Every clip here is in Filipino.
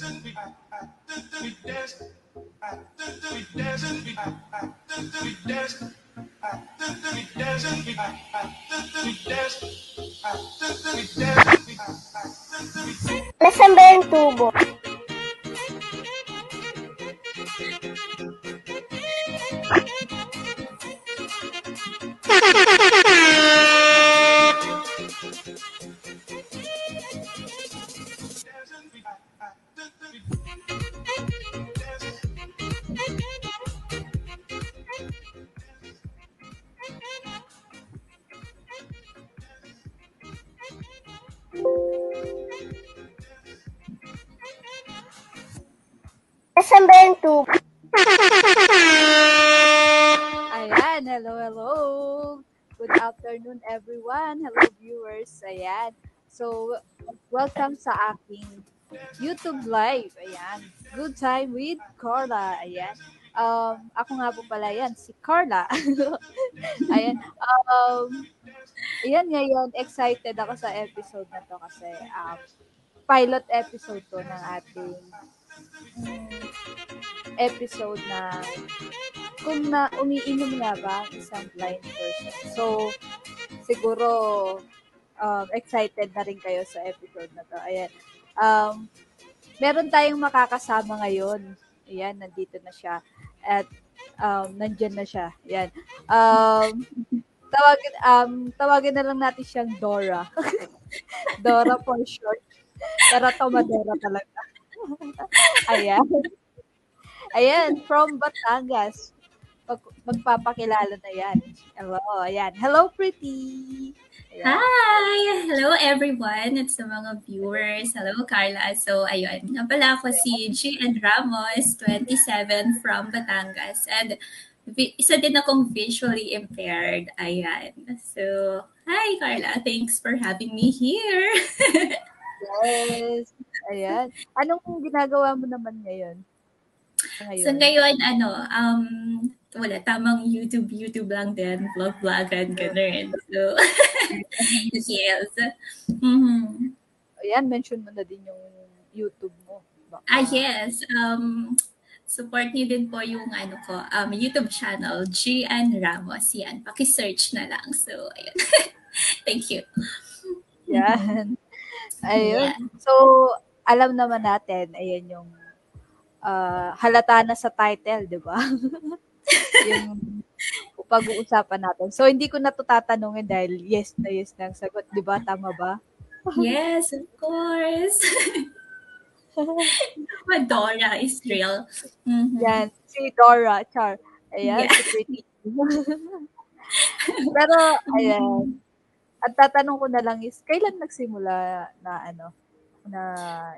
dancing, we Tubo. So, welcome sa aking YouTube live. Ayan. Good time with Carla. Ayan. Um, ako nga po pala yan, si Carla. ayan. Um, ayan ngayon, excited ako sa episode na to kasi um, pilot episode to ng ating mm, episode na kung na umiinom nga ba ang isang blind person. So, siguro um, excited na rin kayo sa episode na to. Ayan. Um, meron tayong makakasama ngayon. Ayan, nandito na siya. At um, nandyan na siya. Ayan. Um, tawagin, um, tawagin na lang natin siyang Dora. Dora for short. Pero tomadora talaga. Ayan. Ayan, from Batangas. Mag, magpapakilala na yan. Hello, ayan. Hello, pretty. Hi! Hello everyone! It's the mga viewers. Hello Carla. So, ayun. Nga pala ako si G. and Ramos, 27 from Batangas. And isa din akong visually impaired. Ayan. So, hi Carla. Thanks for having me here. Yes. Ayan. Anong ginagawa mo naman ngayon? Ngayon. so, ngayon, ano, um, wala, tamang YouTube, YouTube lang din. Vlog, vlog, and ganun. So, yes. Mhm. Ayan, mention mo na din yung YouTube mo. Baka- Ah, yes. Um, support niyo din po yung ano ko, um, YouTube channel, Gian Ramos. Yan, pakisearch na lang. So, ayun. Thank you. Yan. Ayun. Yan. So, alam naman natin, ayan yung ah, halata na sa title, di ba? Yung pag-uusapan natin. So, hindi ko na to tatanungin dahil yes na yes na ang sagot. Di ba? Tama ba? Yes, of course. Madonna is real. Mhm. Yan. Si Dora, Char. Ayan, Yeah. si Pretty. Pero, ayan. At tatanong ko na lang is, kailan nagsimula na ano, na,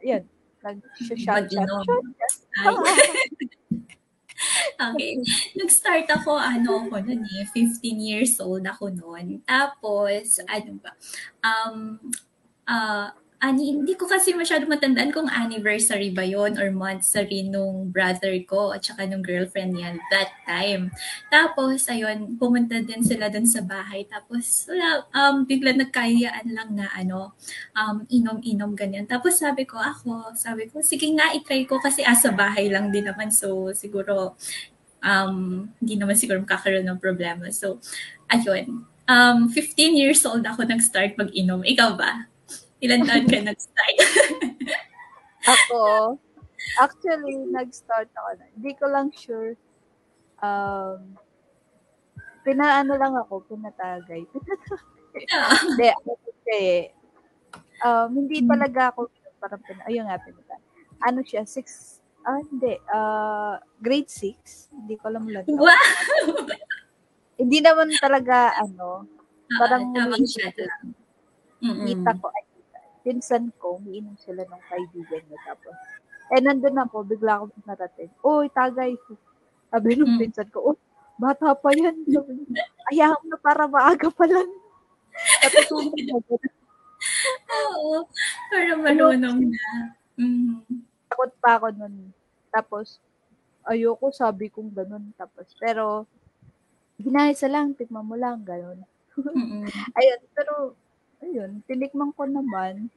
yun, nag-shot, shot, shot. okay. Nag-start ako, ano ako nun eh, 15 years old ako noon. Tapos, ano ba, um, ah, ani, hindi ko kasi masyado matandaan kung anniversary ba yon or monthsary nung brother ko at saka nung girlfriend niya that time. Tapos, ayun, pumunta din sila dun sa bahay. Tapos, wala, um, bigla nagkayaan lang na ano, um, inom-inom ganyan. Tapos sabi ko, ako, sabi ko, sige nga, itry ko kasi asa bahay lang din naman. So, siguro, um, hindi naman siguro makakaroon ng problema. So, ayun. Um, 15 years old ako nag-start mag-inom. Ikaw ba? Ilan taon ka nag-start? Ako, actually, nag-start ako na. Hindi ko lang sure. Um, pinaano lang ako, pinatagay. Hindi, ako kasi, um, hindi talaga ako, parang, pina, ayun nga, pinatagay. Ano siya, six, ah, hindi, uh, grade six. Hindi ko alam lang. wow! Hindi naman talaga, ano, Parang Ah, shot ko. lang. Mm-mm. kita ko, ay, pinsan ko, umiinom sila ng kaibigan niya. Tapos, eh, nandun ako, bigla akong narating. Uy, tagay. Sabi nung Mm. pinsan ko, oh, bata pa yan. Ayaw na para maaga pa lang. Natutulog na. Oo. Para marunong na. Mhm. Takot pa ako nun. Tapos, ayoko, sabi kong ganun. Tapos, pero, ginahisa lang, tikman mo lang, ganun. Ayun, pero, ayun, tinikman ko naman.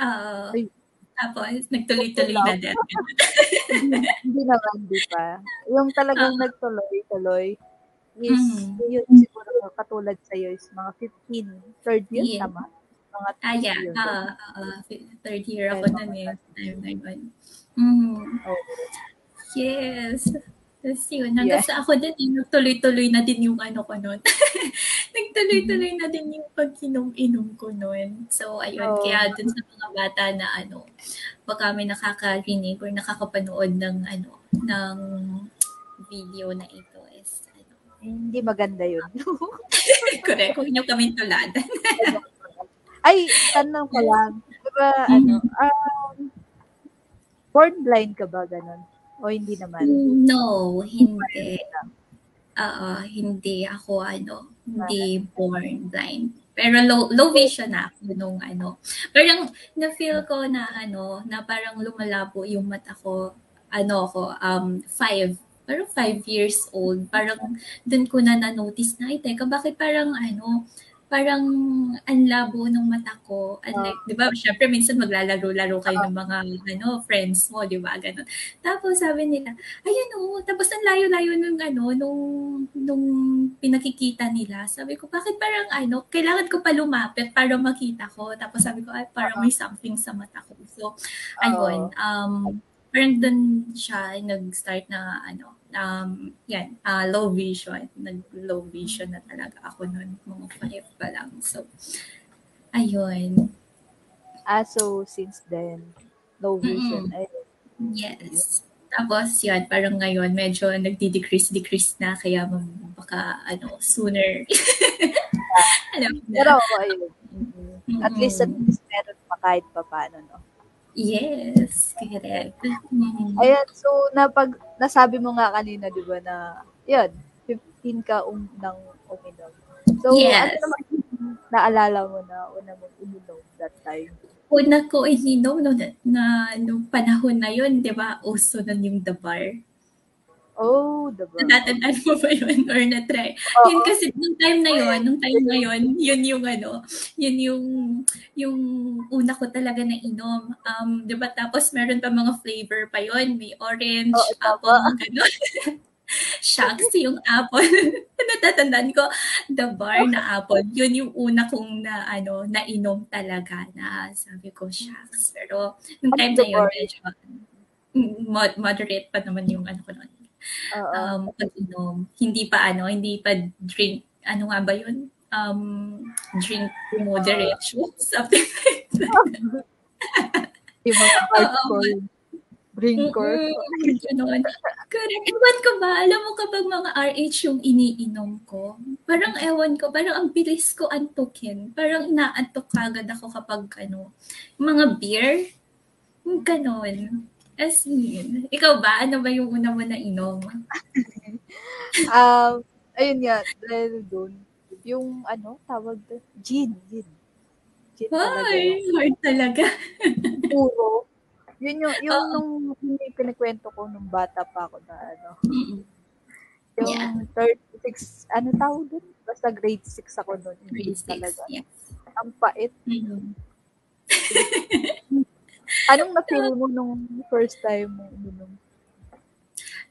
Oo. Ay. Tapos, nagtuloy-tuloy na din. hindi, hindi naman, di ba? Yung talagang nagtuloy-tuloy is, Mhm. yun siguro katulad sa'yo is mga 15, third year, Yeah. tama? Mga Ah, yeah. year. Ah, ah, third year ako nun eh. Time na yun. Oo. Yes. Tapos yun, hanggang sa ako din, eh, nagtuloy-tuloy na din yung ano ko nun. nagtuloy-tuloy na din yung pag-inom-inom ko nun. So, ayun, Oo. kaya dun sa mga bata na ano, baka may nakakarinig or nakakapanood ng ano, ng video na ito is, ano, Hindi maganda yun. correct, huwag niyo kami tuladan. Ay, tanong ko lang. Di ba, Mhm. ano, um, born blind ka ba, ganun? O hindi naman? No, hindi. Oo, hindi ako ano, hindi born blind. Pero low, low vision na ako nung ano. Parang na-feel ko na ano, na parang lumalabo yung mata ko, ano ako, um, five. Parang five years old. Parang dun ko na na-notice na, ay teka, bakit parang ano, parang ang labo ng mata ko. Unlike, di ba, syempre minsan maglalaro-laro kayo ng mga ano, friends mo, di ba, ganun. Tapos sabi nila, ayan o, tapos ang layo-layo nung ano, nung, nung pinakikita nila. Sabi ko, bakit parang ano, kailangan ko pa lumapit para makita ko. Tapos sabi ko, ay, parang may something sa mata ko. So, ayun, um, parang dun siya nag-start na ano, um, yan, ah, low vision. Nag-low vision na talaga ako noon, mga five pa lang. So, ayun. Ah, so, since then, low vision. Ay, Yes. Tapos yan, parang ngayon, medyo nagdi-decrease-decrease na, kaya mag- baka, ano, sooner. Alam na. pero, ayun. Mhm. At least, at least, meron pa kahit pa paano, no? Yes, correct. Mhm. Ayan, so, napag, nasabi mo nga kanina, di ba, na, yun, 15 ka um, nang uminom. So, Yes. ano naman naalala mo na una mong uminom that time? Una ko ininom no, na, na nung panahon na yun, di ba, uso nun yung The Bar. Oh, the bar. Natatandaan mo ba yun or na-try? Oo. Yun kasi, nung time na yun, nung time na yun, yun yung ano, yun yung, yung una ko talaga na inom. Um, di ba, tapos meron pa mga flavor pa yun. May orange, tama. apple, gano'n. Shucks, yung apple. Natatandaan ko, the bar na apple. Yun yung una kong na, ano, nainom talaga na sabi ko, shucks. Pero, nung Ano time na yun, medyo, mm, mod- moderate pa naman yung ano ko nun Oo. um, pag-inom. Hindi pa ano, hindi pa drink, ano nga ba yun? Um, drink moderation, something like that. yung mga drinker. Mm-mm, ganun. Correct. Ewan ko ba, alam mo kapag mga RH yung iniinom ko, parang ewan ko, parang ang bilis ko antukin. Parang inaantok kagad ako kapag ano, mga beer, ganun. As in, ikaw ba? Ano ba yung una mo na inom? Um, ayun nga, dahil doon, yung ano, tawag doon, gin, gin. Gin talaga. Ay, hard talaga. Puro. Yun yung, yung Oo. nung yung pinikwento ko nung bata pa ako na ano, yung Yeah. 36, ano tawag doon? Basta grade 6 ako noon. Grade Hindi six, talaga. yes. Ang pait. Mm. Anong na-feel mo nung first time mo uminom?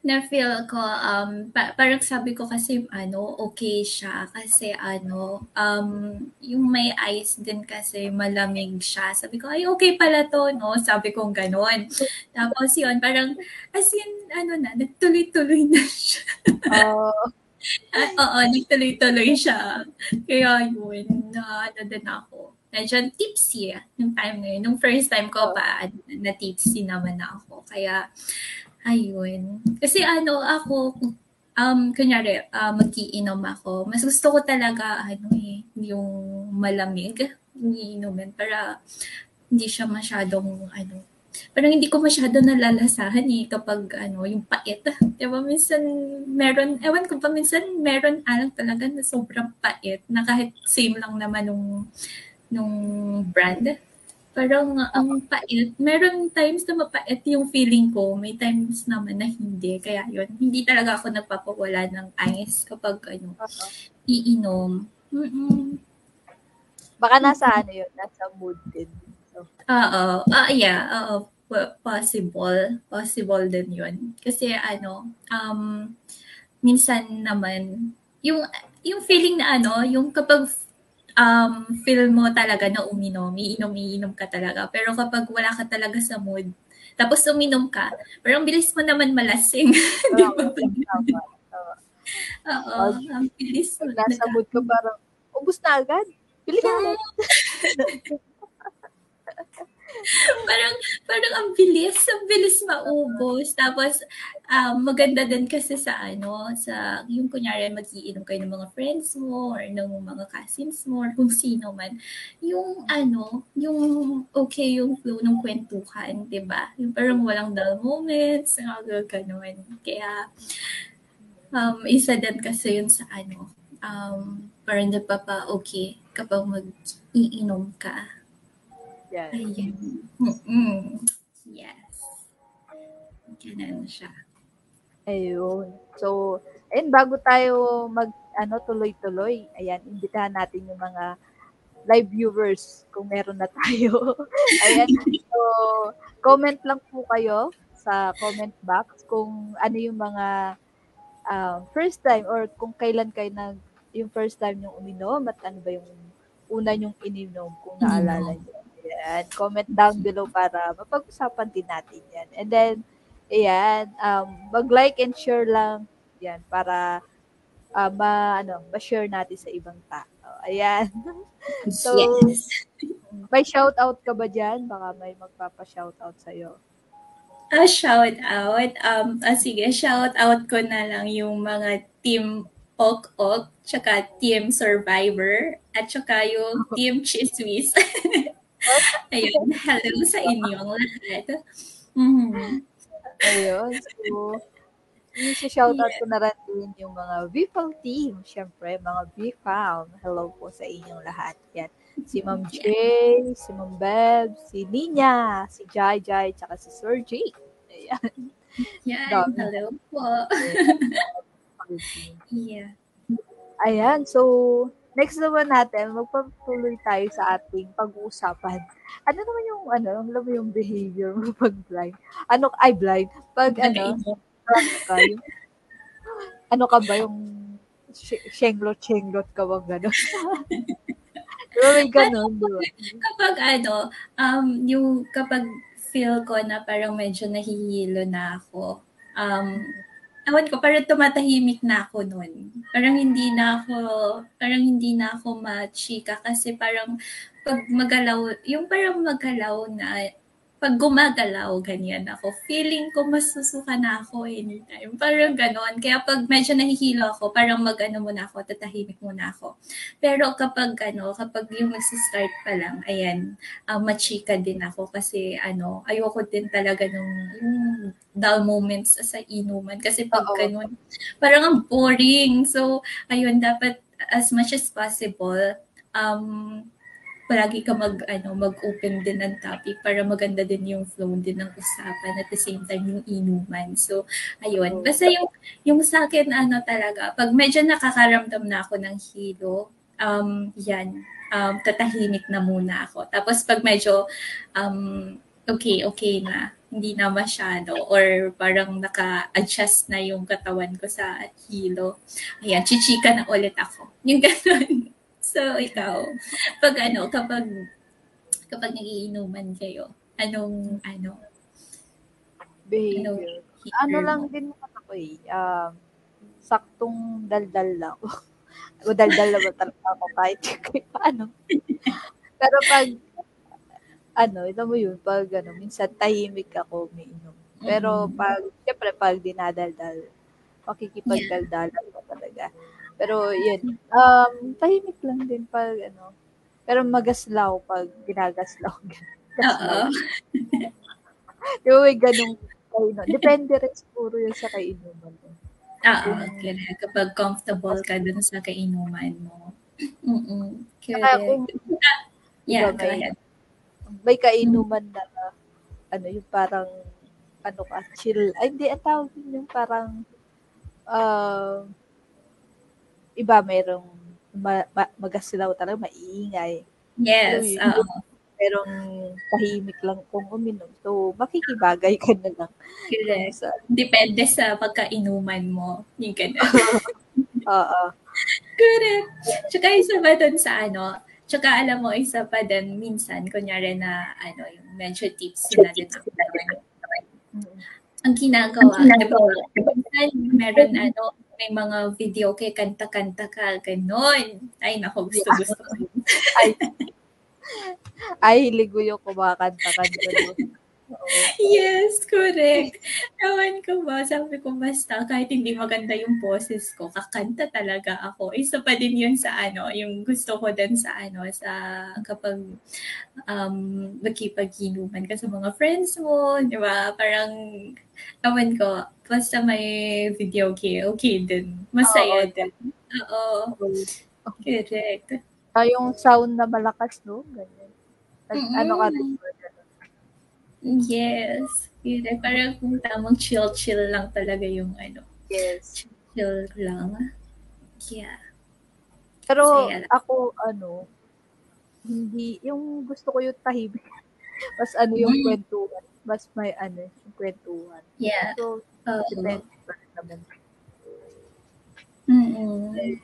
na-feel ko, um, pa- parang sabi ko kasi, ano, okay siya. Kasi, ano, um, yung may ice din kasi malamig siya. Sabi ko, ay, okay pala to, no? Sabi ko ganon. Tapos yun, parang, as in, ano na, nagtuloy-tuloy na siya. Uh, Ah, oo, nagtuloy-tuloy siya. Kaya yun, na, ano din ako. Medyo tipsy, ah, yung time na yun. Nung first time ko pa, na tipsy naman ako. Kaya, ayun. Kasi ano, ako, um, kunyari, uh, mag-iinom ako. Mas gusto ko talaga, ano eh, yung malamig, yung iinumin, para hindi siya masyadong, ano, parang hindi ko masyado nalalasahan eh kapag ano, yung pait. Diba minsan meron, ewan ko pa minsan meron alang talaga na sobrang pait na kahit same lang naman nung nung brand. Parang ang pait. Meron times na mapait yung feeling ko. May times naman na hindi. Kaya yun, hindi talaga ako nagpapawala ng ice kapag ano, iinom. Mm-mm. baka nasa ano yun, nasa mood din. Oo. Ah, yeah. Oo. Po- Possible. Possible din yun. Kasi ano, um, minsan naman, yung, yung feeling na ano, yung kapag um, feel mo talaga na uminom, iinom, iinom ka talaga. Pero kapag wala ka talaga sa mood, tapos uminom ka, pero ang bilis mo naman malasing. Di ba? Oo, ang bilis mo. Nasa mood ko parang, ubus na agad. Pili ka na. parang parang ang bilis, ang bilis maubos. Tapos um, maganda din kasi sa ano, sa yung kunyari mag-iinom kayo ng mga friends mo or ng mga cousins mo or kung sino man. Yung ano, yung okay yung flow ng kwentuhan, 'di ba? Yung parang walang dull moments, mga ganun. Kaya um, isa din kasi yun sa ano, um, parang napapa okay kapag mag-iinom ka. Yan. Ayun. Mm-mm. Yes. Ganun siya. Ayun. So, ayun, bago tayo mag, ano, tuloy-tuloy, ayan, imbitahan natin yung mga live viewers kung meron na tayo. ayan. So, comment lang po kayo sa comment box kung ano yung mga um, first time or kung kailan kayo nag yung first time yung uminom at ano ba yung una yung ininom kung naalala niyo. Ayan. Comment down below para mapag-usapan din natin yan. And then, ayan, um, mag-like and share lang yan para uh, ma, ano, ma-share natin sa ibang tao. Ayan. So, yes. may shout out ka ba dyan? Baka may magpapa-shout out sa'yo. A shout out. Um, ah, sige, shout out ko na lang yung mga team Ok Ok, tsaka team Survivor, at tsaka yung team Chismis. Ayun, hello sa inyong lahat. Mhm. Ayun. So, i-shout out ko na rin din yung mga VFAM team. Siyempre, mga VFAM. Hello po sa inyong lahat. Yan. Si Ma'am Jay, si Ma'am Beb, si Nina, si Jai Jai, tsaka si Sir J. Ayan. Yan, Dami. hello po. Yeah. Ayan. So, next naman natin, magpatuloy tayo sa ating pag-uusapan. Ano naman yung, ano, alam mo yung behavior mo pag blind? Ano, ay blind? Pag, ano, ka, yung, ano ka ba, yung shenglot-shenglot ka ba, gano'n? Di ba may gano'n, di ba? kapag ano, um, yung kapag feel ko na parang medyo nahihilo na ako, um, ewan ko, parang tumatahimik na ako nun. Parang hindi na ako, parang hindi na ako machika kasi parang pag magalaw, yung parang magalaw na, pag gumagalaw, ganyan ako. Feeling ko masusuka na ako anytime. Parang ganon. Kaya pag medyo nahihilo ako, parang mag-ano muna ako, tatahimik muna ako. Pero kapag ano, kapag yung nagsa-start pa lang, ayan, uh, machika din ako kasi ano, ayoko din talaga nung yung dull moments sa inuman kasi pag Oo. ganun, parang ang boring. So, ayun, dapat as much as possible, um, palagi ka mag ano mag-open din ng topic para maganda din yung flow din ng usapan at the same time yung inuman. So ayun, basta yung yung sa akin ano talaga, pag medyo nakakaramdam na ako ng hilo, um yan, um tatahimik na muna ako. Tapos pag medyo um okay, okay na, hindi na masyado or parang naka-adjust na yung katawan ko sa hilo. Ayan, chichika na ulit ako. Yung ganun. So, ikaw, pag ano, kapag kapag nagiinuman kayo, anong ano, Behavior. Ano lang din naman ako eh, um, saktong daldal lang. o daldal ba talaga ako kahit paano. Pero pag, ano, ito mo yun, pag ano, minsan tahimik ako umiinom. Pero Mhm. pag, syempre pag dinadaldal, makikipagdaldalan ko talaga. Pero yun, um, tahimik lang din pag ano, pero magaslaw pag ginagaslaw. Oo. Ba may ganong kainom? Depende rin siguro yun sa kainuman. mo. Oo, correct. Kapag comfortable ka dun sa kainuman mo. Mm-mm. Kaya kung Correct. Yeah, Diba, may- may kainuman na ano yung parang ano ka, chill. Ay, hindi, ang tawag yun yung parang uh, iba mayroong ma- ma- magaslaw talaga, maiingay. Yes, yun? oo. merong tahimik lang kung uminom. So, makikibagay ka na lang. Correct. Depende sa pagkainuman mo. Yung ganun. oo. Correct. Tsaka isa pa dun sa ano, tsaka alam mo, isa pa din, minsan, kunyari na, ano, yung medyo tips na din. Ang ginagawa, di ba, minsan, meron, ano, may mga video kay kanta-kanta ka, ganon. Ay, nako, gusto-gusto ko. Ay, ay, hilig ko no? Oo. Yes, correct. Ewan ko ba, sabi ko basta kahit hindi maganda yung boses ko, kakanta talaga ako. Isa pa din yun sa ano, yung gusto ko din sa ano, sa kapag um, magkipag-inuman ka sa mga friends mo, di ba? Parang, ewan ko, basta may video okay, okay din. Masaya Oo. din. Oo, correct. Ah, yung sound na malakas, no? Ganyan. Mm-mm. Ano ka rin? Yes. Correct. Parang kung tamang chill-chill lang talaga yung ano, Yes. chill lang. Yeah. Pero Masaya lang. ako, ano, hindi, yung gusto ko yung tahimik. Mas ano yung Mm. kwentuhan. Mas may ano, yung kwentuhan. Yeah. So, Oo. depende pa rin naman. Mm-mm.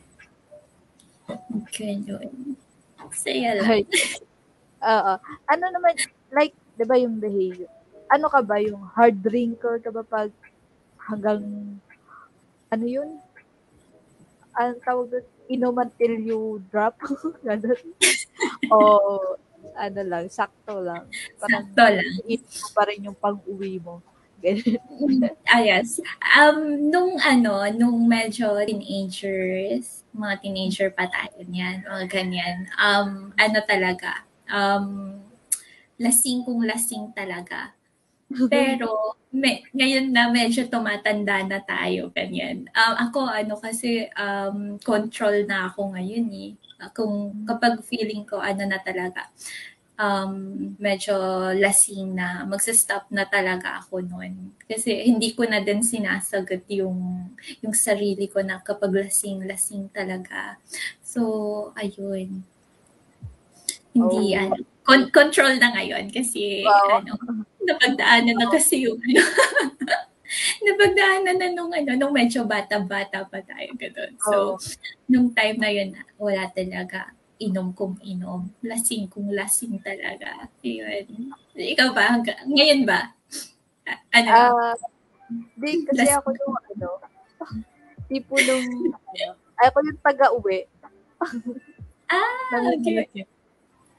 Ganun. Saya lang. Oo. Ano naman, like, di ba yung Behayo? Ano ka ba, yung hard drinker ka ba pag hanggang, ano yun? Ang tawag doon, inom until you drop? Ganun. o, ano lang, sakto lang. Parang, Sakto lang. mo pa rin yung pang-uwi mo. Ah, yes. Um, nung ano, nung medyo teenagers, mga teenager pa tayo niyan, mga ganyan, um, ano talaga, um, lasing kung lasing talaga. Pero, me, ngayon na medyo tumatanda na tayo, ganyan. Um, ako, ano kasi, um, control na ako ngayon eh. Kung kapag feeling ko, ano na talaga, um, medyo lasing na, magsa-stop na talaga ako noon. Kasi hindi ko na din sinasagot yung, yung sarili ko na kapag lasing-lasing talaga. So, ayun. Hindi, Oh. ano, con- control na ngayon kasi, Wow. ano, napagdaanan na kasi yung, ano, napagdaanan na nung, ano, nung medyo bata-bata pa tayo, ganun. So, Oo. nung time na yun, wala talaga inom kung inom. Lasing kung lasing talaga. Yun. Ikaw ba? Ngayon ba? Ano? Di, kasi ako nung, ano, tipo nung, ano, ako yung taga-uwi. ah, ng- okay.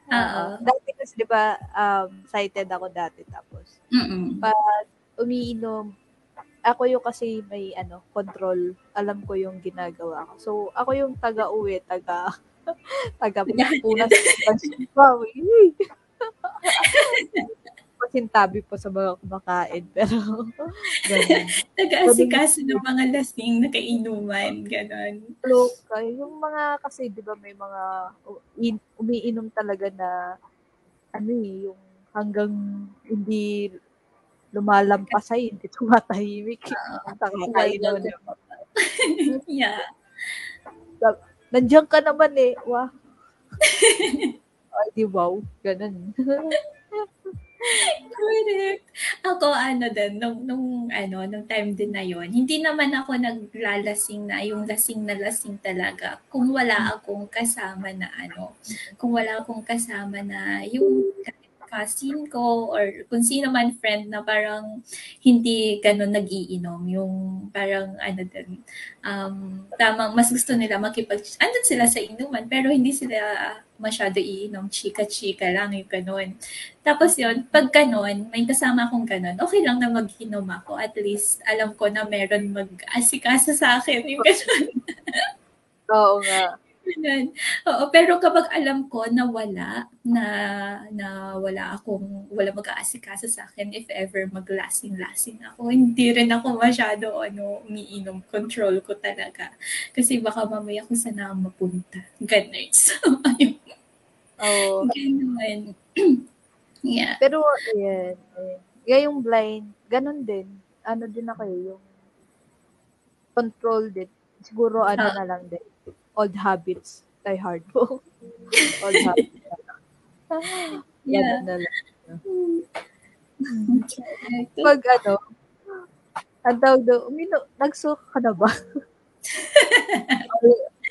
Oo. Dati kasi, di ba, um, cited ako dati. Tapos, Mm-mm. umiinom, ako yung kasi may, ano, control. Alam ko yung ginagawa ko. So, ako yung taga-uwi, taga, taga, punas, wow, Pasintabi po sa mga kumakain. Pero, ganun. Nag-aasikaso ng mga lasing na kainuman. Ganon. Loka. Yung mga, kasi di ba may mga umiinom talaga na, ano eh, yung hanggang hindi lumalampas ay hindi tumatahimik. Well, naman. yeah. Nandiyan ka naman eh. Wow. Ay, di wow. Ganun. Correct. Ako, ano din, nung, nung, ano, nung time din na yon hindi naman ako naglalasing na, yung lasing na lasing talaga. Kung wala akong kasama na, ano, kung wala akong kasama na, yung cousin ko or kung sino man friend na parang hindi ganun nagiinom yung parang ano din um, tamang mas gusto nila makipag andun sila sa inuman pero hindi sila masyado iinom chika-chika lang yung ganun tapos yun, pag ganun, may kasama akong ganun, okay lang na mag-inom ako. At least, alam ko na meron mag-asikasa sa akin. Yung ganun. Oo nga. Ganun. Oo, pero kapag alam ko na wala, na, na wala akong, wala mag-aasikaso sa akin, if ever maglasing-lasing ako, hindi rin ako masyado, ano, umiinom. Control ko talaga. Kasi baka mamaya saan ako mapunta. Ganun. So, ayun. Oo. Ganun. yeah. Pero, ayan. ayan. Kaya yung blind, ganun din. Ano din ako eh, yung control din. Siguro ano Ah. na lang din. Old habits. Die hard po. Old habits. Yeah. Na. Pag ano, ang tawag daw, umino, nagsuka ka na ba?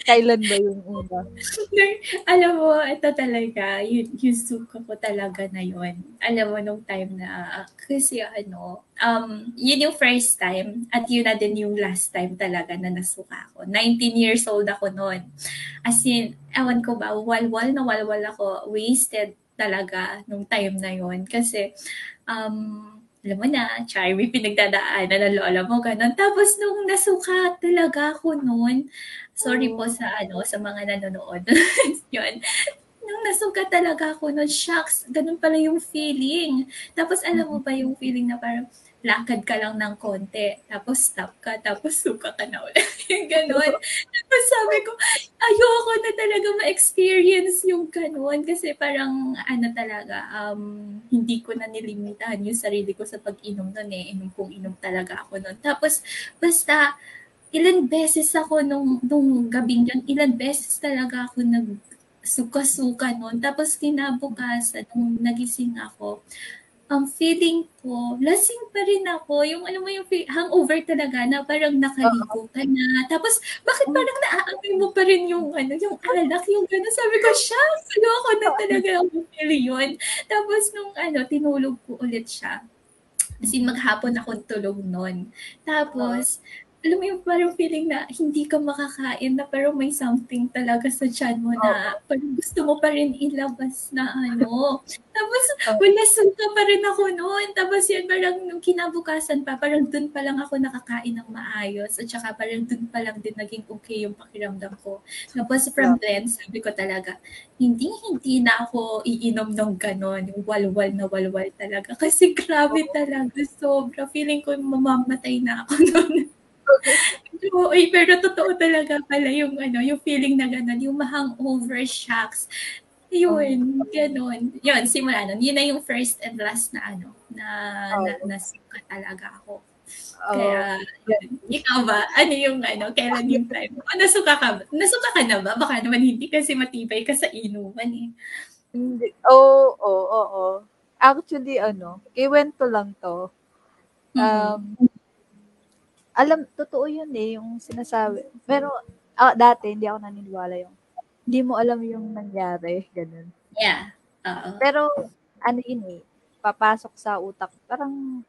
Kailan ba yung una? Alam mo, ito talaga, yung, yung suka ko talaga na yun. Alam mo, nung time na, kasi ano, um, yun yung first time, at yun na din yung last time talaga na nasuka ako. 19 years old ako noon. As in, ewan ko ba, walwal na walwal ako, wasted talaga nung time na yun. Kasi, um, alam mo na, char, may pinagdadaanan ng lola mo, ganun. Tapos nung nasuka talaga ako noon, sorry po sa ano, sa mga nanonood. yun. Nung nasuka talaga ako noon, shocks, ganun pala yung feeling. Tapos alam mo ba yung feeling na parang lakad ka lang ng konti, tapos stop ka, tapos suka ka na ulit. ganun. Tapos sabi ko, ayoko na talaga ma-experience yung ganun kasi parang ano talaga, um, hindi ko na nilimitahan yung sarili ko sa pag-inom nun eh. Inom kong inom talaga ako nun. Tapos, basta, ilan beses ako nung, nung gabing yun, ilan beses talaga ako nag suka-suka nun. Tapos kinabukasan, nung nagising ako, ang feeling ko, lasing pa rin ako. Yung ano mo yung hangover talaga na parang nakaligo ka na. Tapos, bakit parang naaamoy mo pa rin yung ano, yung alak, yung gano'n. Sabi ko, siya, ako na talaga ang feel. Tapos, nung ano, tinulog ko ulit siya. Kasi maghapon akong tulog nun. Tapos, alam mo yung parang feeling na hindi ka makakain na pero may something talaga sa tiyan mo na parang gusto mo pa rin ilabas na ano. Tapos wala suka pa rin ako noon. Tapos yan parang nung kinabukasan pa, parang dun pa lang ako nakakain ng maayos. At saka parang dun pa lang din naging okay yung pakiramdam ko. Tapos from then, sabi ko talaga, hindi hindi na ako iinom ng ganon. Yung walwal na walwal talaga. Kasi grabe talaga. Sobra. Feeling ko mamamatay na ako noon. Oo, eh, pero totoo talaga pala yung ano, yung feeling na gano'n, yung ma-hangover shocks. Yun, gano'n. Yun, simula nun. Yun na yung first and last na ano, na, Oh. na nasuka talaga ako. Oo. Kaya, yun. Ikaw ba? Ano yung ano, kailan yung time? Oh, nasuka ka ba? Nasuka ka na ba? Baka naman hindi kasi matibay ka sa inuman eh. Hindi. Oo, oo, oo. Actually, ano, kiwento lang to. Um, alam, totoo yun eh, yung sinasabi. Pero, ah, dati, hindi ako naniniwala yung, hindi mo alam yung nangyari, ganun. Yeah. Oo. Pero, ano yun eh, papasok sa utak, parang,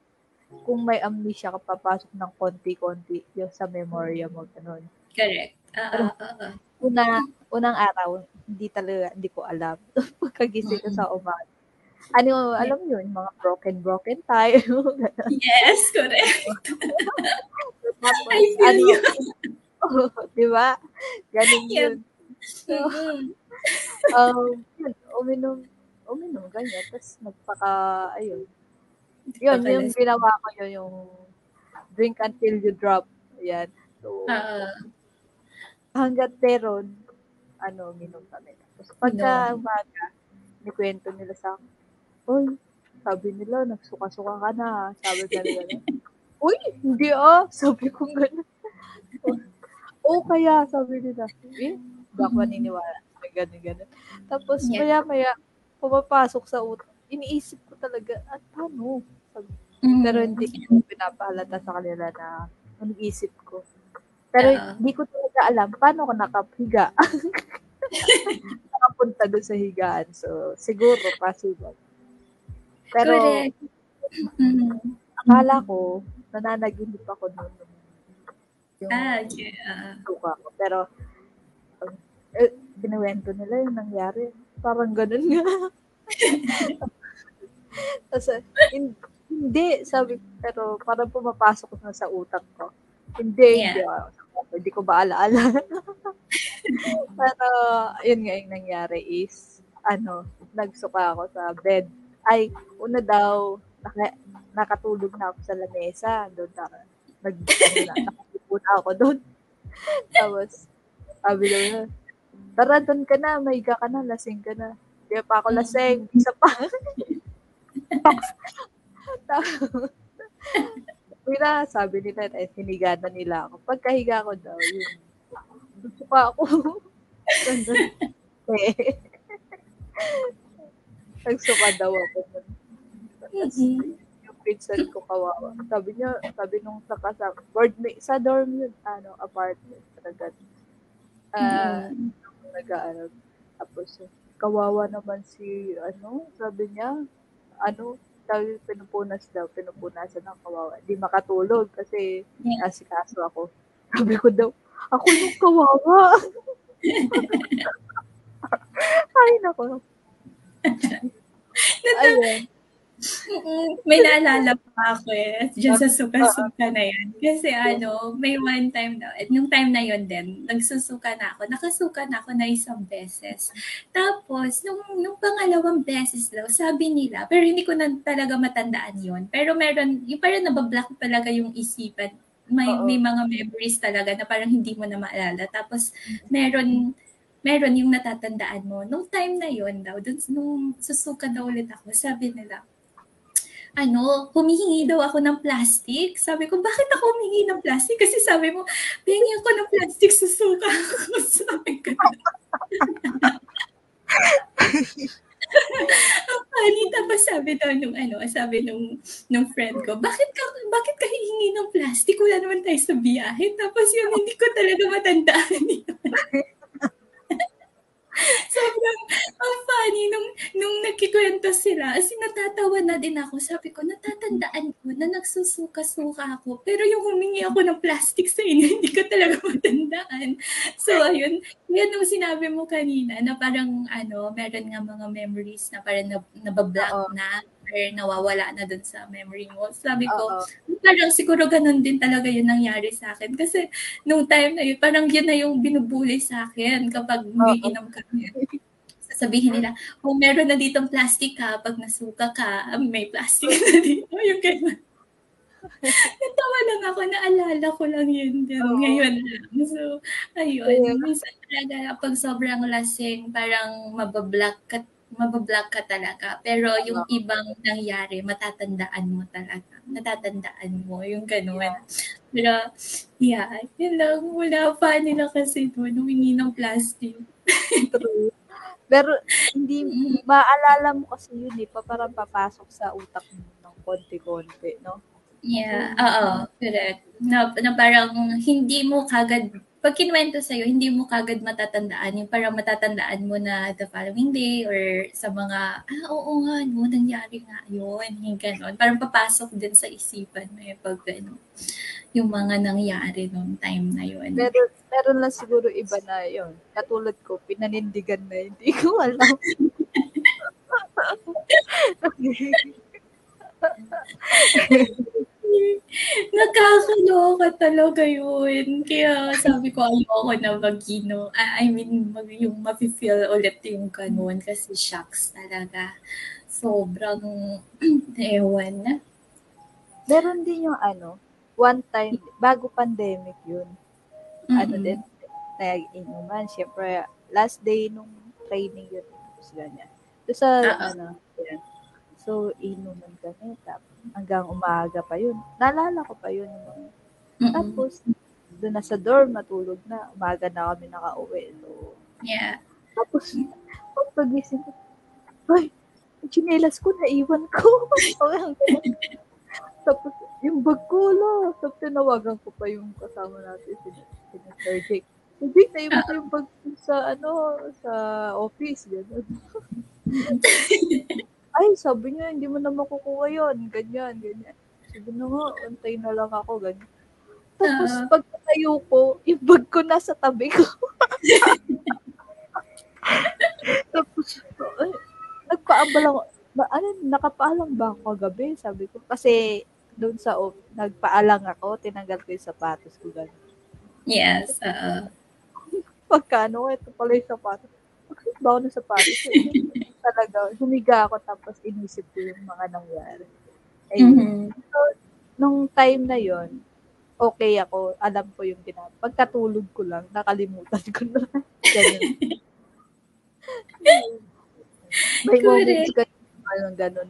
kung may amnesia ka, papasok ng konti-konti yung sa memorya mo, ganun. Correct. Oo, oo. Una, unang araw, hindi talaga, hindi ko alam. Pagkagising ko sa umaga. Ano, alam yun, mga broken-broken tayo. Yes, correct. Tapos, I feel ano, you. oh, di ba? Ganun Yep. yun. Mhm. Um, yun, uminom, uminom, ganyan. Tapos, nagpaka, ayun. Yun, yung ginawa ko yun, yung drink until you drop. Yan. So, Oo. hanggat meron, ano, minom kami. Tapos, pagka umaga, nikwento nila sa akin, Uy, sabi nila, nagsuka-suka ka na. Sabi nila. Uy, hindi ah. Sabi ko gano'n. Oo, kaya, sabi nila. Eh, hindi ako. Sabi gano'n, gano'n. Tapos, Yeah. maya-maya, pumapasok sa utak. Iniisip ko talaga, at paano? Sabi, Mhm. pero hindi ko pinapahalata sa kanila na ang isip ko. Pero Oo. hindi ko talaga alam paano ako nakahiga. Nakapunta doon sa higaan. So, siguro possible. Pero Correct. Mhm. akala ko, nananaginip ako nung Yung Ah, yeah. suka ko. Pero, um, eh, binuwento nila yung nangyari. Parang ganun nga. Tapos, hin- hindi, sabi pero parang pumapasok na sa utak ko. Hindi, Yeah. hindi, ah, hindi ko ba alaala. pero, yun nga yung nangyari is, ano, nagsuka ako sa bed. Ay, una daw, naka, nakatulog na ako sa lamesa. Doon na, nag, ano na, ako doon. Tapos, sabi daw na, tara, doon ka na, may ka na, lasing ka na. Hindi pa ako lasing, isa pa. Tapos, Wala, sabi nila, eh, hiniga na nila ako. Pagkahiga ko daw, yun, gusto pa ako. Eh. Nagsuka daw ako. Mhm. yung pinsan ko kawawa. Sabi niya, sabi nung sa kasama, board mate, sa dorm yun, ano, apartment, talaga. Ah, Mm. nag-aaral. Tapos, kawawa naman si, ano, sabi niya, ano, sabi, pinupunas daw, pinupunasan ng kawawa. Di makatulog kasi Yeah. asikaso ako. Sabi ko daw, ako yung kawawa. Ay, nako. Ayun. May naalala pa ako eh, dyan sa suka-suka na yan. Kasi ano, may one time na, at nung time na yon din, nagsusuka na ako. Nakasuka na ako na isang beses. Tapos, nung, nung pangalawang beses daw, sabi nila, pero hindi ko na talaga matandaan yon Pero meron, yung parang nabablock talaga yung isipan. May, Oo. may mga memories talaga na parang hindi mo na maalala. Tapos, meron, meron yung natatandaan mo. Nung time na yon daw, dun, nung susuka daw ulit ako, sabi nila, ano, humihingi daw ako ng plastic. Sabi ko, bakit ako humingi ng plastic? Kasi sabi mo, pingi ako ng plastic, susuka ako. sabi ko. Ang funny, tapos sabi daw nung ano, sabi nung, nung friend ko, bakit ka, bakit ka hihingi ng plastic? Wala naman tayo sa biyahe. Tapos yun, hindi ko talaga matandaan yun. Sobrang, ang funny, nung, nung nagkikwento sila, as in, natatawa na din ako. Sabi ko, natatandaan ko na nagsusuka-suka ako. Pero yung humingi ako ng plastic sa inyo, hindi ko talaga matandaan. So, ayun, yan yung sinabi mo kanina, na parang, ano, meron nga mga memories na parang nab- nabablock Oo. na or nawawala na dun sa memory mo. Sabi ko, Oo. parang siguro ganun din talaga yun nangyari sa akin. Kasi nung time na yun, parang yun na yung binubuli sa akin kapag umiinom kami. Sasabihin nila, oh, meron na ditong plastic ka. Pag nasuka ka, may plastic na dito. Yung ganun. Natawa lang ako, naalala ko lang yun din. Oo. Ngayon lang. So, ayun. Kaya- Minsan talaga, pag sobrang lasing, parang mabablock ka mabablock ka talaga. Pero yung ibang nangyari, matatandaan mo talaga. Natatandaan mo, yung ganun. Pero, yeah, yun lang. Wala pa nila kasi doon, humingi ng plastic. True. Pero hindi maalala mo kasi yun eh, pa parang papasok sa utak mo ng konti-konti, no? Yeah, oo, correct. Na, na parang hindi mo kagad, pag kinuwento sa'yo, hindi mo kagad matatandaan. Yung parang matatandaan mo na the following day or sa mga, ah, oo nga, no, nangyari nga yun. Yung ganon. Parang papasok din sa isipan mo yung pag, ano, yung mga nangyari nung time na yun. Pero meron lang siguro iba na yun. Katulad ko, pinanindigan na hindi ko alam. Nakakaloka talaga yun. Kaya sabi ko, ayoko na mag-ino. I I mean, mag, yung mafe-feel ulit yung ganun kasi shocks talaga. Sobrang ewan na. meron din yung ano, one time, bago pandemic yun, ano Mm-mm. din, nag-inuman. Siyempre, last day nung training yun. Tapos ganyan. So, sa, Oo. ano, yan. So, inuman kami. Tapos, hanggang umaga pa yun. Naalala ko pa yun. Mm-mm. Tapos, doon na sa dorm, matulog na. Umaga na kami nakauwi. So, Yeah. tapos, pag pagising ko, ay, yung chinelas ko, naiwan ko. Tapos, yung bag ko, la. Tapos, tinawagan ko pa yung kasama natin, si, si Sir Jake. Si Jake, naiwan ko yung bag sa, ano, sa office. Ganun. ay, sabi niya, hindi mo na makukuha yun. Ganyan, ganyan. Sabi na nga, antay na lang ako, ganyan. Tapos, Oo. pag tayo ko, yung bag ko nasa tabi ko. Tapos, ay, nagpaabalang, ba, ano, nakapaalang ba ako kagabi? Sabi ko, kasi doon sa, off, nagpaalang ako, tinanggal ko yung sapatos ko, ganyan. Yes. oo. Pagkano, ito pala yung sapatos. Bakit ba ako ng sapatos? Talaga, humiga ako, tapos inisip ko yung mga nangyari. Ayun. Mhm. nung time na yon okay ako. Alam ko yung ginagawa. Pagkatulog ko lang, nakalimutan ko na. Ganun. May moments ka yung ganun.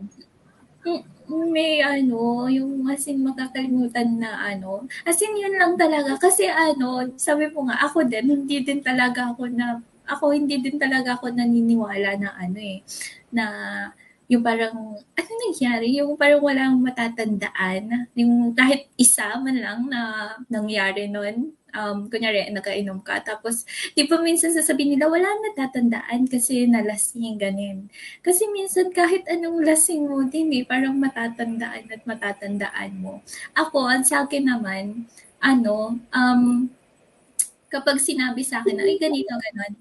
may ano, yung as in makakalimutan na ano. As in yun lang talaga. Kasi ano, sabi mo nga, ako din, hindi din talaga ako na ako hindi din talaga ako naniniwala na ano eh, na yung parang, ano nangyari? Yung parang walang matatandaan. Yung kahit isa man lang na nangyari nun. Um, kunyari, nakainom ka. Tapos, di ba minsan sasabihin nila, wala natatandaan kasi nalasing, ganin. Kasi minsan kahit anong lasing mo din eh, parang matatandaan at matatandaan mo. Ako, ang sa akin naman, ano, um, kapag sinabi sa akin na, ay ganito, ganon,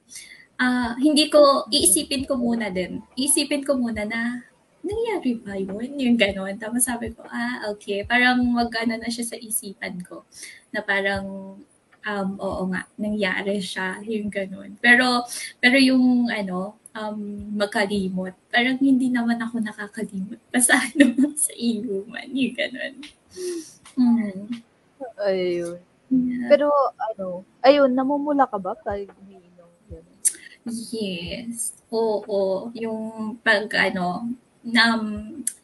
ah hindi ko, iisipin ko muna din. Iisipin ko muna na, nangyari ba yun? Yung gano'n. Tapos sabi ko, ah, okay. Parang mag-ano na siya sa isipan ko. Na parang, um, oo nga, nangyari siya. Yung gano'n. Pero, pero yung, ano, um, magkalimot. Parang hindi naman ako nakakalimot. Basta ano, sa inuman. Yung gano'n. Hmm. Ayun. Yeah. Pero, ano, ayun, namumula ka ba pag umiinom? Yes. Oo. Yung pag ano, na,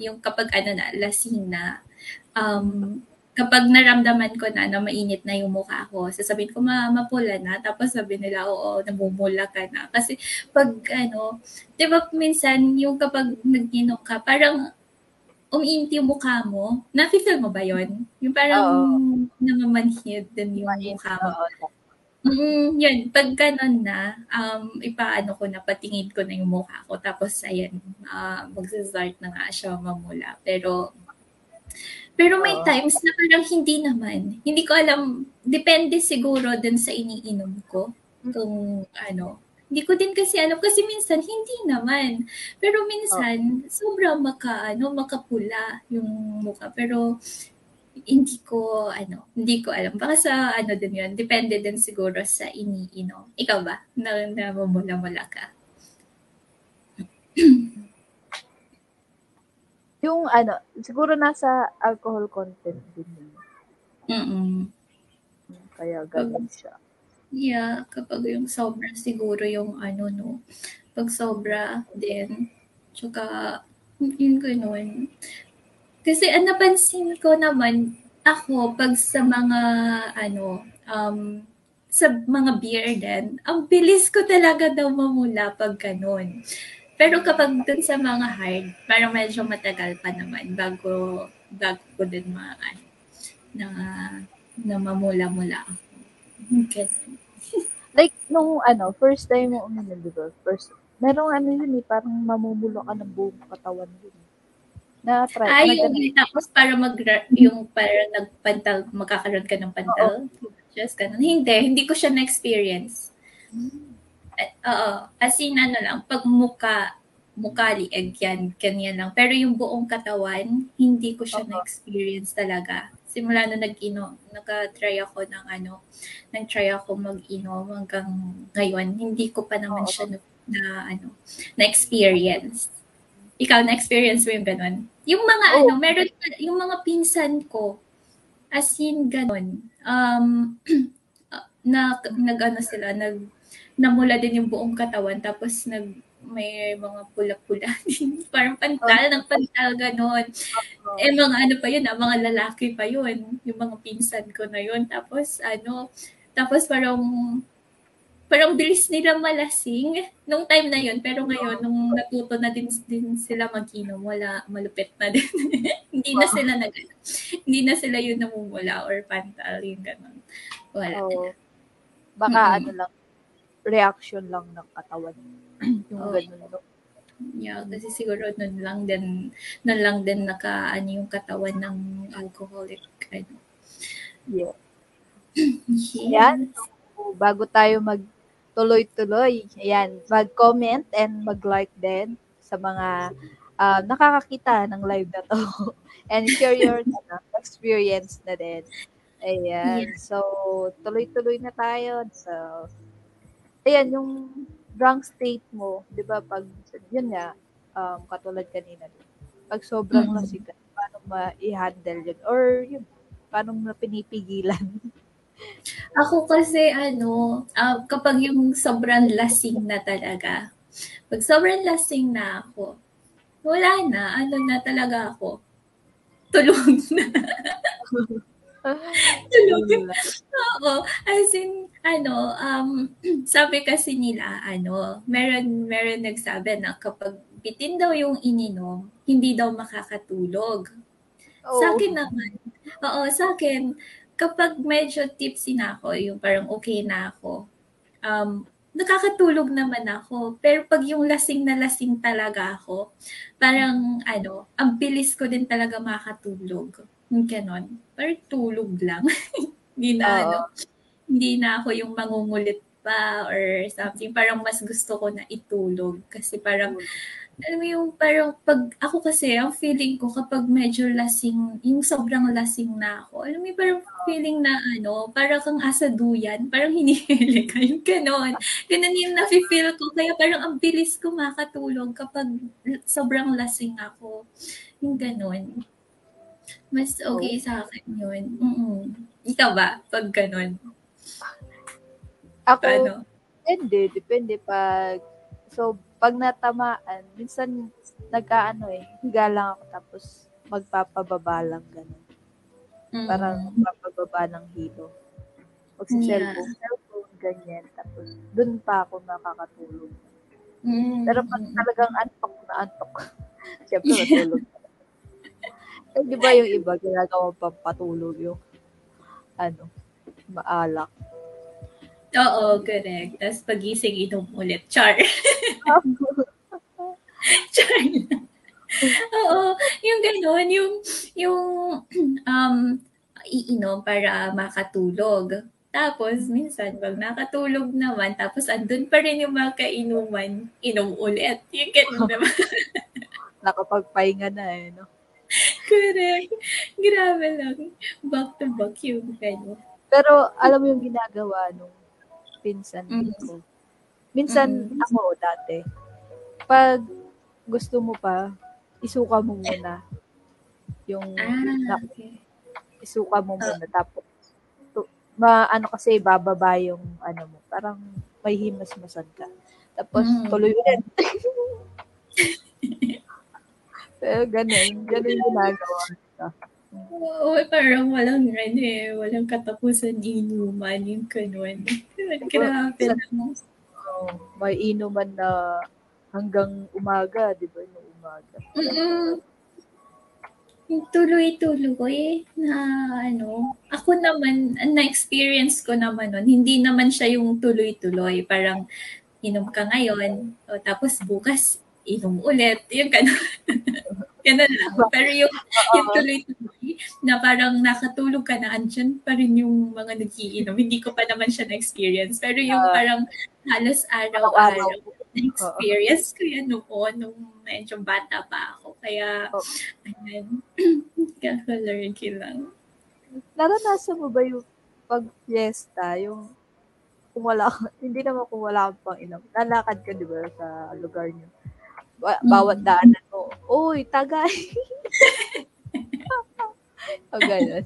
yung kapag ano na, lasing na, um, kapag naramdaman ko na na mainit na yung mukha ko, sasabihin ko, ma, mapula na. Tapos sabi nila, oo, namumula ka na. Kasi pag ano, di ba minsan yung kapag nag-inom ka, parang umiinit yung mukha mo. Nafe-feel mo ba yon Yung parang namamanhid din yung mukha mo. Mm, yun, pag ganun na, um, ipaano ko na, patingin ko na yung mukha ko. Tapos, ayan, uh, mag-start na nga siya mamula. Pero, pero may times na parang hindi naman. Hindi ko alam, depende siguro din sa iniinom ko. Kung ano, hindi ko din kasi alam. Kasi minsan, hindi naman. Pero minsan, sobrang maka, ano, makapula yung mukha. Pero, hindi ko, ano, hindi ko alam. Baka sa, ano din yun, depende din siguro sa iniinom. Ikaw ba? Na, namumula-mula ka? Yung ano, siguro nasa alcohol content din yun. Mm-mm. Kaya ganun siya. Yeah, kapag yung sobra siguro yung ano, no, pag sobra din, tsaka, yun ganun. Kasi ang napansin ko naman, ako, pag sa mga, ano, um, sa mga beer din, ang bilis ko talaga daw mamula pag ganun. Pero kapag dun sa mga hard, parang medyo matagal pa naman bago, bago ko din ma, ano, na, na mamula-mula ako. Okay. Like, nung ano, first time mo uminom, di ba? First, merong ano yun eh, parang mamumulo ka ng buong katawan yun. Na try. Ay, na yung ganun. tapos para mag yung para nagpantal, magkakaroon ka ng pantal. Just ganun. Hindi, hindi ko siya na-experience. Eh, Oo. As in, ano lang, pag muka, mukha lieg yan, ganyan lang. Pero yung buong katawan, hindi ko siya Oo. na-experience talaga. Simula na nag-ino, naka-try ako ng ano, nag-try ako mag-inom hanggang ngayon, hindi ko pa naman Oo. siya na, na ano, na-experience. Ikaw, na-experience mo yung ganun? Yung mga Oo. ano, meron, yung mga pinsan ko, as in ganun, um, na, nag ano sila, nag, namula din yung buong katawan, tapos nag, may mga pula-pula din. Parang pantal ng pantal, ganon. Eh, mga ano pa yun, ah, mga lalaki pa yun. Yung mga pinsan ko na yun. Tapos, ano, tapos parang, parang bilis nila malasing nung time na yun. Pero ngayon, nung natuto na din, din sila mag-inom, wala, malupit na din. hindi na sila nag, hindi na sila yung namumula or pantal, yung ganon. Wala. Oo. Baka Mm-mm. ano lang, reaction lang ng katawan. yung Oo. ganun. Yeah, kasi siguro nun lang din, nun lang din naka, ano yung katawan ng alcoholic. Ano. Yeah. Yes. Yan. So, bago tayo mag tuloy-tuloy, ayan, mag-comment and mag-like din sa mga ah, nakakakita ng live na to. and share your ano, experience na din. Ayan. So, tuloy-tuloy na tayo. So, ayan, yung drunk state mo, di ba, pag, yun nga, um, katulad kanina, pag sobrang Mm. lasing ka, paano ma-i-handle yun? Or, yun, paano mo na pinipigilan? Ako kasi ano, ah, kapag yung sobrang lasing na talaga, pag sobrang lasing na ako, wala na, ano na talaga ako, tulog na. tulog Oo. As in, ano, um, sabi kasi nila, ano, meron, meron nagsabi na kapag bitin daw yung ininom, hindi daw makakatulog. Oo. Sa akin naman, oo, sa akin, kapag medyo tipsy na ako, yung parang okay na ako, um, nakakatulog naman ako. Pero pag yung lasing na lasing talaga ako, parang ano, ang bilis ko din talaga makatulog. Yung ganon. Parang tulog lang. Hindi na Oo. ano, hindi na ako yung mangungulit pa or something. Parang mas gusto ko na itulog. Kasi parang, alam mo yung parang pag ako kasi, ang feeling ko kapag medyo lasing, yung sobrang lasing na ako, alam mo yung parang feeling na ano, parang kang asa duyan, parang hinihili ka, yung ganon. Ganon yung nafe-feel ko. Kaya parang ang bilis ko makatulog kapag sobrang lasing ako. Yung ganon. Mas okay sa akin yun. Mm-mm. Ikaw ba? Pag ganon. Ako, Paano? depende. Depende pag, so, pag natamaan, minsan, nagkaano eh, higa lang ako tapos magpapababa lang gano'n. Mm. Parang magpapababa ng hilo. Magsa-cellphone, cellphone, ganyan. Tapos, dun pa ako nakakatulog. Mm. Pero pag talagang antok na antok, syempre matulog. eh, di ba yung iba, ginagawa pang patulog yung, ano, maalak. Oo, correct. Tapos pagising, inom ulit. Char. Char lang. Oo, yung gano'n, yung, yung, um, iinom para makatulog. Tapos, minsan, pag nakatulog naman, tapos andun pa rin yung mga kainuman, inom ulit. Yung gano'n naman. Nakapagpahinga na eh, no? Correct. Grabe lang. Back to back yung gano'n. Pero, alam mo yung ginagawa nung pinsan Mm. ko. Minsan, Mm. ako dati, pag gusto mo pa, isuka mo muna. Yung, Ah, okay. isuka mo muna. Tapos, to, ma, ano kasi, bababa yung, ano mo, parang may himas-masan ka. Tapos, Mm. tuloy ulit. Pero ganun, ganun yung ginagawa. Oo, parang walang ano eh, walang katapusan inuman yung kanon. Grabe. Oh, may inuman na hanggang umaga, di ba? Yung umaga. Mm-mm. Tuloy-tuloy na ano, ako naman, na-experience ko naman nun, hindi naman siya yung tuloy-tuloy. Parang inom ka ngayon, o, tapos bukas inom ulit. Yung ganun. ganun lang. Pero yung, yung tuloy-tuloy na parang nakatulog ka na, andyan pa rin yung mga nagiinom. Hindi ko pa naman siya na-experience. Pero yung Ah. parang halos Araw-araw. na-experience ko yan noon nung medyo bata pa ako. Kaya, Oo. ayun, kaka-learn ko lang. Naranasan mo ba yung pag fiesta, yung kung wala hindi naman kung wala kang pang inom, lalakad ka, di ba, sa lugar niyo. Mm. bawat daanan mo, uy, tagay. o ganun.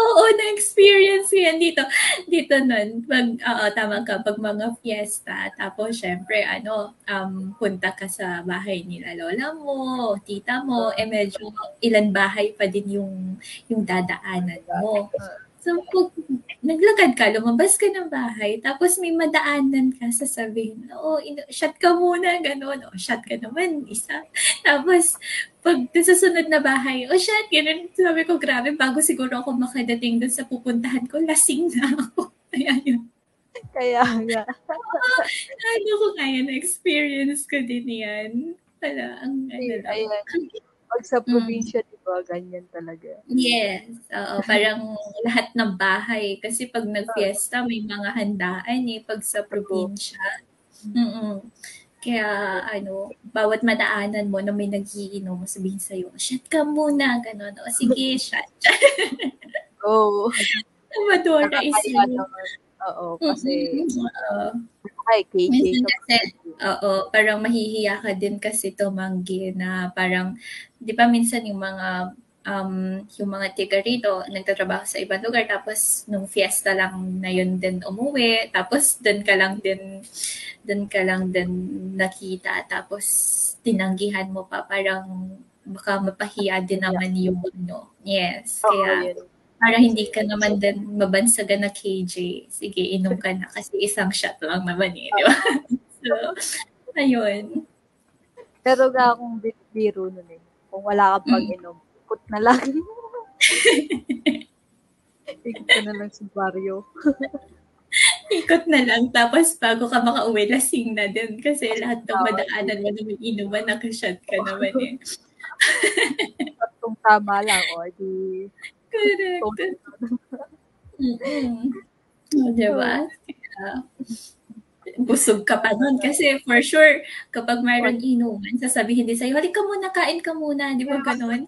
Oo, na-experience ko yan dito. Dito nun, pag, oo, tama ka, pag mga fiesta, tapos syempre, ano, um, punta ka sa bahay nila lola mo, tita mo, eh medyo ilan bahay pa din yung, yung dadaanan mo. So, pag naglakad ka, lumabas ka ng bahay, tapos may madaanan ka, sasabihin, oo, ino- shot ka muna, gano'n. O, shot ka naman, isa. Tapos, pag susunod na bahay, oh shot, ganun. Sabi ko, grabe, bago siguro ako makadating dun sa pupuntahan ko, lasing na ako. Kaya yun. Kaya nga. Ano ko kaya na-experience ko din yan. Wala, ang ano lang. Ayan. Pag sa probinsya, di ba, ganyan talaga. Yes. Oo, parang lahat ng bahay. Kasi pag nag-fiesta, may mga handaan eh. Pag sa probinsya. Mm Kaya, ano, bawat madaanan mo na may nagiinom, sabihin sa'yo, shot ka muna, gano'n. O sige, shot. Oo. Is Nakakaya you. naman. Oo, kasi, Mm-mm. Oo. Ay, KJ Minsan ka kasi, oo, parang mahihiya ka din kasi tumanggi na parang, di ba minsan yung mga, um, yung mga tiga rito, nagtatrabaho sa ibang lugar, tapos nung fiesta lang na yun din umuwi, tapos dun ka lang din, dun ka lang din nakita, tapos tinanggihan mo pa, parang baka mapahiya din naman yung ano. Yes, Oo, kaya, yun. Para hindi ka naman din mabansagan na KJ. Sige, inom ka na kasi isang shot lang naman eh, di ba? so, ayun. Pero nga akong bi- biro nun eh. Kung wala kang pag-inom, ikot na lang. ikot ka na lang sa baryo. Ikot na lang. Tapos bago ka makauwi, lasing na din. Kasi lahat ng madaanan mo na may inuman, nakashot ka naman eh. Kung tama lang, o di... Correct. Mm-mm. O, diba? Busog ka pa nun. Kasi for sure, kapag mayroon inuman, sasabihin din sa'yo, halika muna, kain ka muna. Di ba ganun?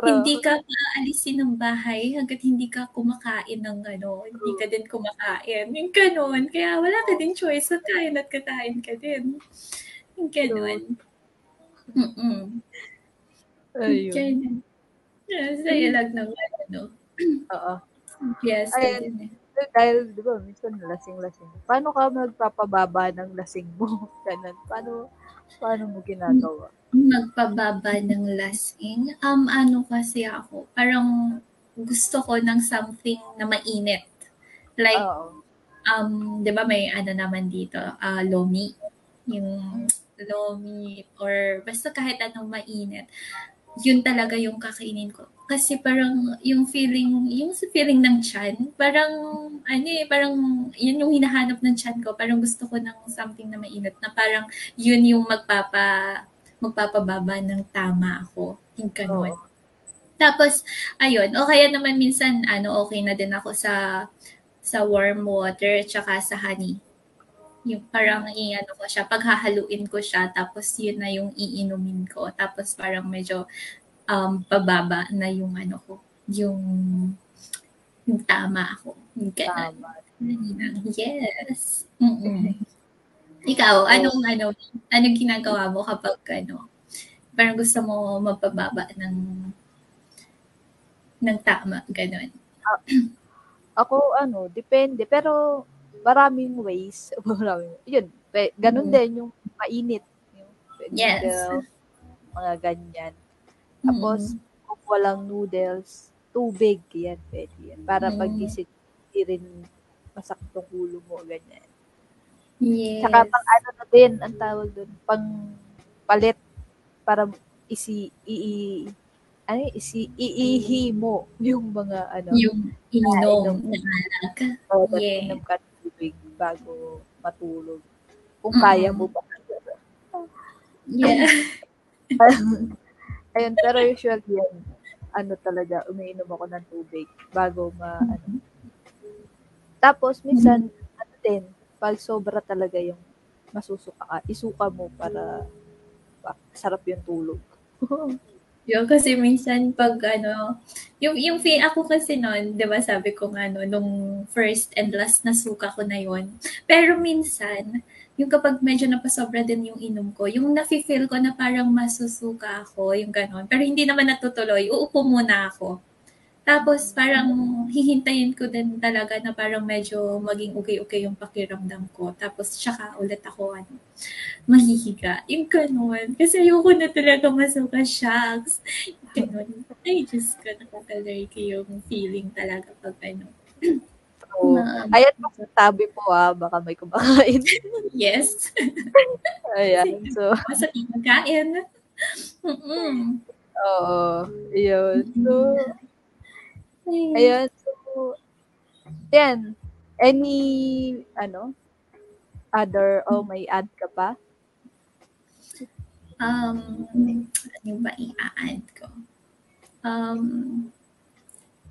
hindi ka paalisin ng bahay hanggat hindi ka kumakain ng ano, hindi ka din kumakain. Yung ganun. Kaya wala ka din choice. Kakain at kakain ka din. Yung ganun. Mm-mm. Ayun. Ganun. Yeah, sa'yo lang ng ano. Oo. Yes. Eh, Dahil, di ba, minsan lasing-lasing. Paano ka magpapababa ng lasing mo? Ganun. Paano, paano mo ginagawa? magpababa ng lasing. Um, ano kasi ako, parang gusto ko ng something na mainit. Like, Oo. um, di ba may ano naman dito, ah lomi. Yung lomi or basta kahit anong mainit. Yun talaga yung kakainin ko. Kasi parang yung feeling, yung feeling ng chan, parang ano eh, parang yun yung hinahanap ng chan ko. Parang gusto ko ng something na mainit na parang yun yung magpapa magpapababa ng tama ako. Yung ganun. Oo. Tapos, ayun, o kaya naman minsan, ano, okay na din ako sa sa warm water tsaka sa honey. Yung parang i-ano ko siya, paghahaluin ko siya, tapos yun na yung iinumin ko. Tapos parang medyo um, pababa na yung ano ko, yung yung tama ako. Ganun. Tama. Yes. Mm-mm. Ikaw, anong ano, anong ginagawa mo kapag ano, parang gusto mo mapababa ng ng tama, ganun. Ako, ano, depende. Pero, maraming ways. Maraming, yun. Ganun Mm. din yung mainit. Yung Yes. noodles, mga ganyan. Mm. Tapos, kung walang noodles, tubig, yan, pwede yan. Para Mm. pag-isip, hindi rin masaktong ulo mo, ganyan. Yes. Tsaka pang ano na din, ang tawag doon, pang palit para isi, i, i- ano isi, iihi mo yung mga ano, yung ininom inom. na alak. oh, yeah. ka tubig bago matulog. Kung Mm. kaya mo ba. Yeah. Ayun, pero usually yan, ano talaga, umiinom ako ng tubig bago ma, ano. Tapos, minsan, ano din, pag sobra talaga yung masusuka ka, isuka mo para pa, sarap yung tulog. Yun, kasi minsan pag ano, yung, yung feel, ako kasi noon, di ba sabi ko nga no, nung first and last na suka ko na yon Pero minsan, yung kapag medyo napasobra din yung inom ko, yung nafe-feel ko na parang masusuka ako, yung ganon. Pero hindi naman natutuloy, uupo muna ako. Tapos parang hihintayin ko din talaga na parang medyo maging okay-okay yung pakiramdam ko. Tapos tsaka ulit ako ano, mahihiga. Yung ganun. Kasi ayoko na talaga masuka shocks. Ganun. Ay, Diyos ko, nakaka-lurky yung feeling talaga pag ano. So, na- ayan, tabi po ah, baka may kumakain. yes. ayan, so, Sa kinakain. Mm-mm. oo, yun. So, Ayan, so, yan. Any, ano, other, oh, may add ka pa? Um, ano ba i-add ko? Um,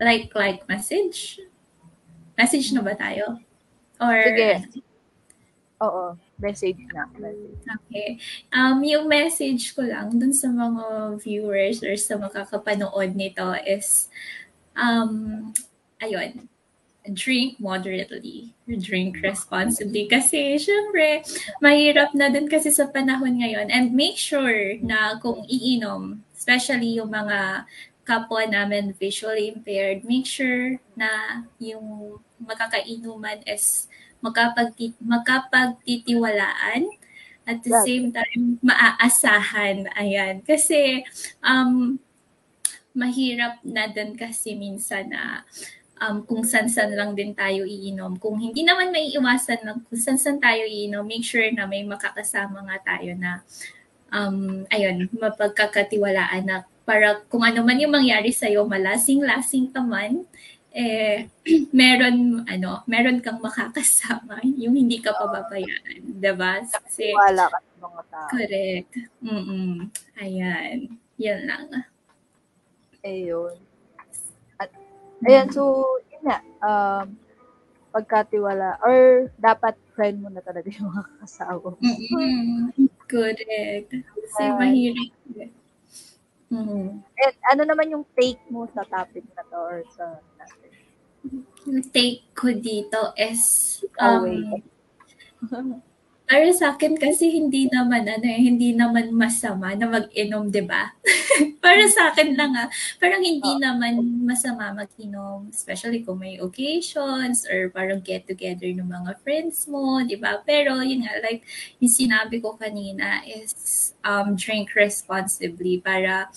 like, like message? Message na ba tayo? Or, Sige. Oo, message na. Message. Okay. Um, yung message ko lang dun sa mga viewers or sa makakapanood nito is, um, ayun, drink moderately, drink responsibly. Kasi, syempre, mahirap na din kasi sa panahon ngayon. And make sure na kung iinom, especially yung mga kapwa namin visually impaired, make sure na yung makakainuman is makapagti- makapagtitiwalaan at the same time maaasahan. Ayan. Kasi um, mahirap na din kasi minsan na um, kung san-san lang din tayo iinom. Kung hindi naman may iwasan na kung san-san tayo iinom, make sure na may makakasama nga tayo na um, ayun, mapagkakatiwalaan na para kung ano man yung mangyari sa'yo, malasing-lasing ka man, eh, meron, ano, meron kang makakasama, yung hindi ka pababayaan, diba? Kasi, Wala ka sa mga tao. correct. Mm-mm. Ayan. Yan lang. Ayun. At, ayan, so, yun nga, um, pagkatiwala, or dapat friend mo na talaga yung mga kasawa. mo. Mm-mm. Correct. Kasi Ayan. mahirap. Mm. And ano naman yung take mo sa topic na to or sa natin? Yung take ko dito is um, para sa akin kasi hindi naman ano eh, hindi naman masama na mag-inom, 'di ba? para sa akin lang ah, parang hindi Oo. naman masama mag-inom, especially kung may occasions or parang get together ng mga friends mo, 'di ba? Pero yun nga like yung sinabi ko kanina is um drink responsibly para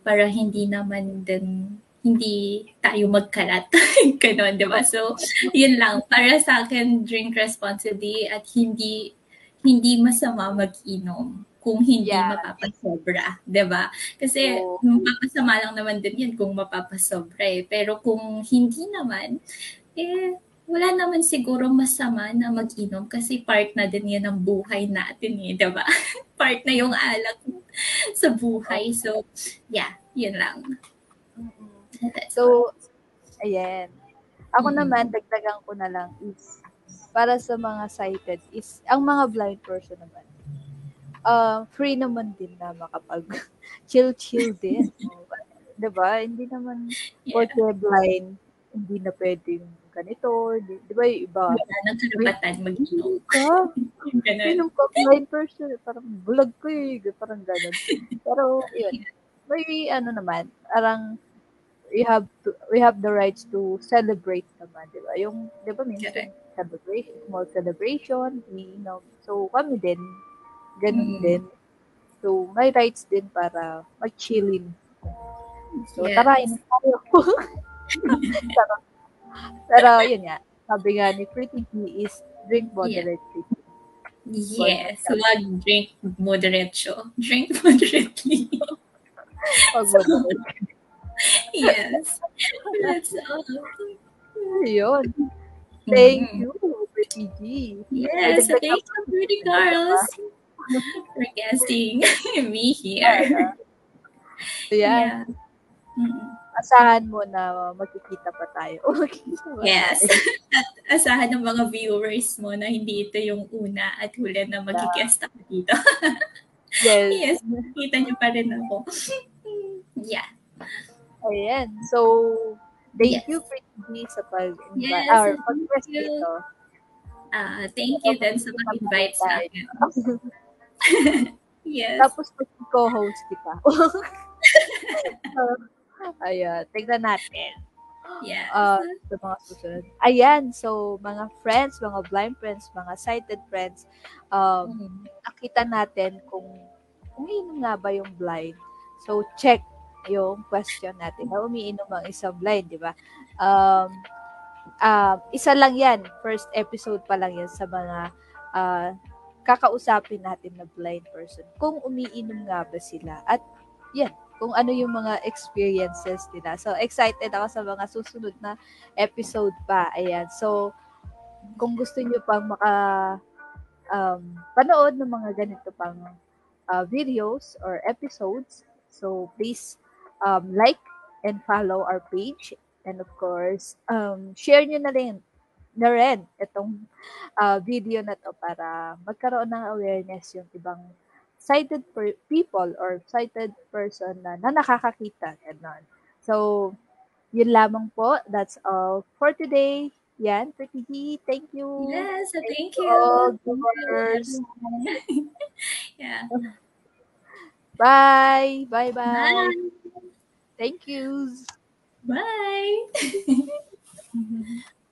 para hindi naman din hindi tayo magkalat. Ganon, di ba? So, yun lang. Para sa akin, drink responsibly at hindi hindi masama mag-inom kung hindi Yeah. mapapasobra, 'di ba? Kasi Oo. mapapasama lang naman din 'yan kung mapapasobra eh. Pero kung hindi naman eh wala naman siguro masama na mag-inom kasi part na din 'yan ng buhay natin eh, 'di ba? part na yung alak sa buhay. So, yeah, yun lang. That's So, ayan. Ako Mm. naman, dagdagan ko na lang is, para sa mga sighted, is, ang mga blind person naman, uh, free naman din na makapag chill-chill din. diba? Hindi naman, Yeah. porque blind, hindi na pwedeng ganito. Di, di ba yung iba? wala nang karapatan mag-inom. Ka? Ganun. Ka blind person. Parang bulag ko eh. Parang ganun. Pero, yun. May ano naman, parang we have to we have the rights to celebrate naman, di ba? Yung, di ba, minsan Correct. Celebration, small celebration, know, so kami din, ganun Mm. din. So, may rights din para mag-chillin. So, Yes. tara, inom tayo. Tara. Pero, yun nga, sabi nga ni Pretty G is drink moderately. Yes, wag drink moderatio. Drink moderately. Pag moderate. yes. That's all. Yun. Thank Mhm. you, Pretty G. Yes, thank you, Pretty Girls, for guesting me here. Yan. Mm. Asahan mo na magkikita pa tayo. Yes. At asahan ng mga viewers mo na hindi ito yung una at huli na mag-guest ako dito. Yes. yes, kita niyo pa rin ako. Yeah. Ayan. So, thank Yes. you, G, sa pag Yes, or thank pag-guest you. dito. Ah, thank you din sa pag-invite sa akin. Yes. Tapos, co-host kita. Ayan. Tignan natin. Yes. uh, sa mga susunod. Ayan, so mga friends, mga blind friends, mga sighted friends, um, Mhm. nakita natin kung umiinom nga ba yung blind. So, check yung question natin. Na umiinom ang isang blind, di ba? Um, um, isa lang yan. First episode pa lang yan sa mga uh, kakausapin natin na blind person. Kung umiinom nga ba sila. At yan, kung ano yung mga experiences nila. So, excited ako sa mga susunod na episode pa. Ayan. So, kung gusto nyo pang maka um, panood ng mga ganito pang uh, videos or episodes, so please um, like and follow our page. And of course, um, share nyo na rin na rin itong uh, video na to para magkaroon ng awareness yung ibang sighted per- people or sighted person na, na nakakakita. Ganon. So, yun lamang po. That's all for today. Yan, Pretty G, thank you. Yes, thank to you. all Thank you, viewers. yeah. Bye. Bye-bye. Bye. Thank yous. Bye.